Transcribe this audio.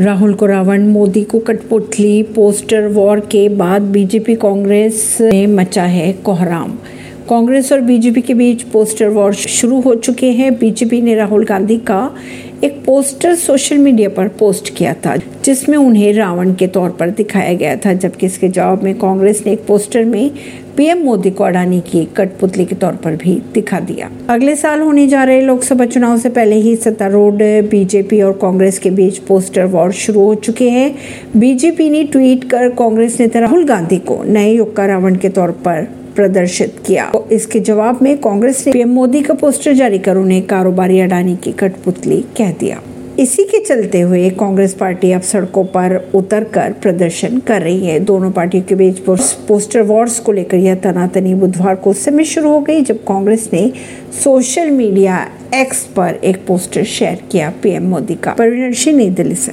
राहुल को रावण, मोदी को कठपुतली, पोस्टर वॉर के बाद बीजेपी कांग्रेस ने मचा है कोहराम। कांग्रेस और बीजेपी के बीच पोस्टर वॉर शुरू हो चुके हैं। बीजेपी ने राहुल गांधी का एक पोस्टर सोशल मीडिया पर पोस्ट किया था, जिसमें उन्हें रावण के तौर पर दिखाया गया था, जबकि इसके जवाब में कांग्रेस ने एक पोस्टर में पीएम मोदी को अडानी की कठपुतली के तौर पर भी दिखा दिया। अगले साल होने जा रहे लोकसभा चुनाव से पहले ही सत्तारूढ़ बीजेपी और कांग्रेस के बीच पोस्टर वॉर शुरू हो चुके हैं। बीजेपी ने ट्वीट कर कांग्रेस नेता राहुल गांधी को नए युग का रावण के तौर पर प्रदर्शित किया। तो इसके जवाब में कांग्रेस ने पीएम मोदी का पोस्टर जारी कर उन्हें कारोबारी अडानी की कठपुतली कह दिया। इसी के चलते हुए कांग्रेस पार्टी अब सड़कों पर उतरकर प्रदर्शन कर रही है। दोनों पार्टियों के बीच पोस्टर वॉर्स को लेकर यह तनातनी बुधवार को उस समय शुरू हो गई जब कांग्रेस ने सोशल मीडिया एक्स पर एक पोस्टर शेयर किया पीएम मोदी का। परिणर्शी नई दिल्ली से।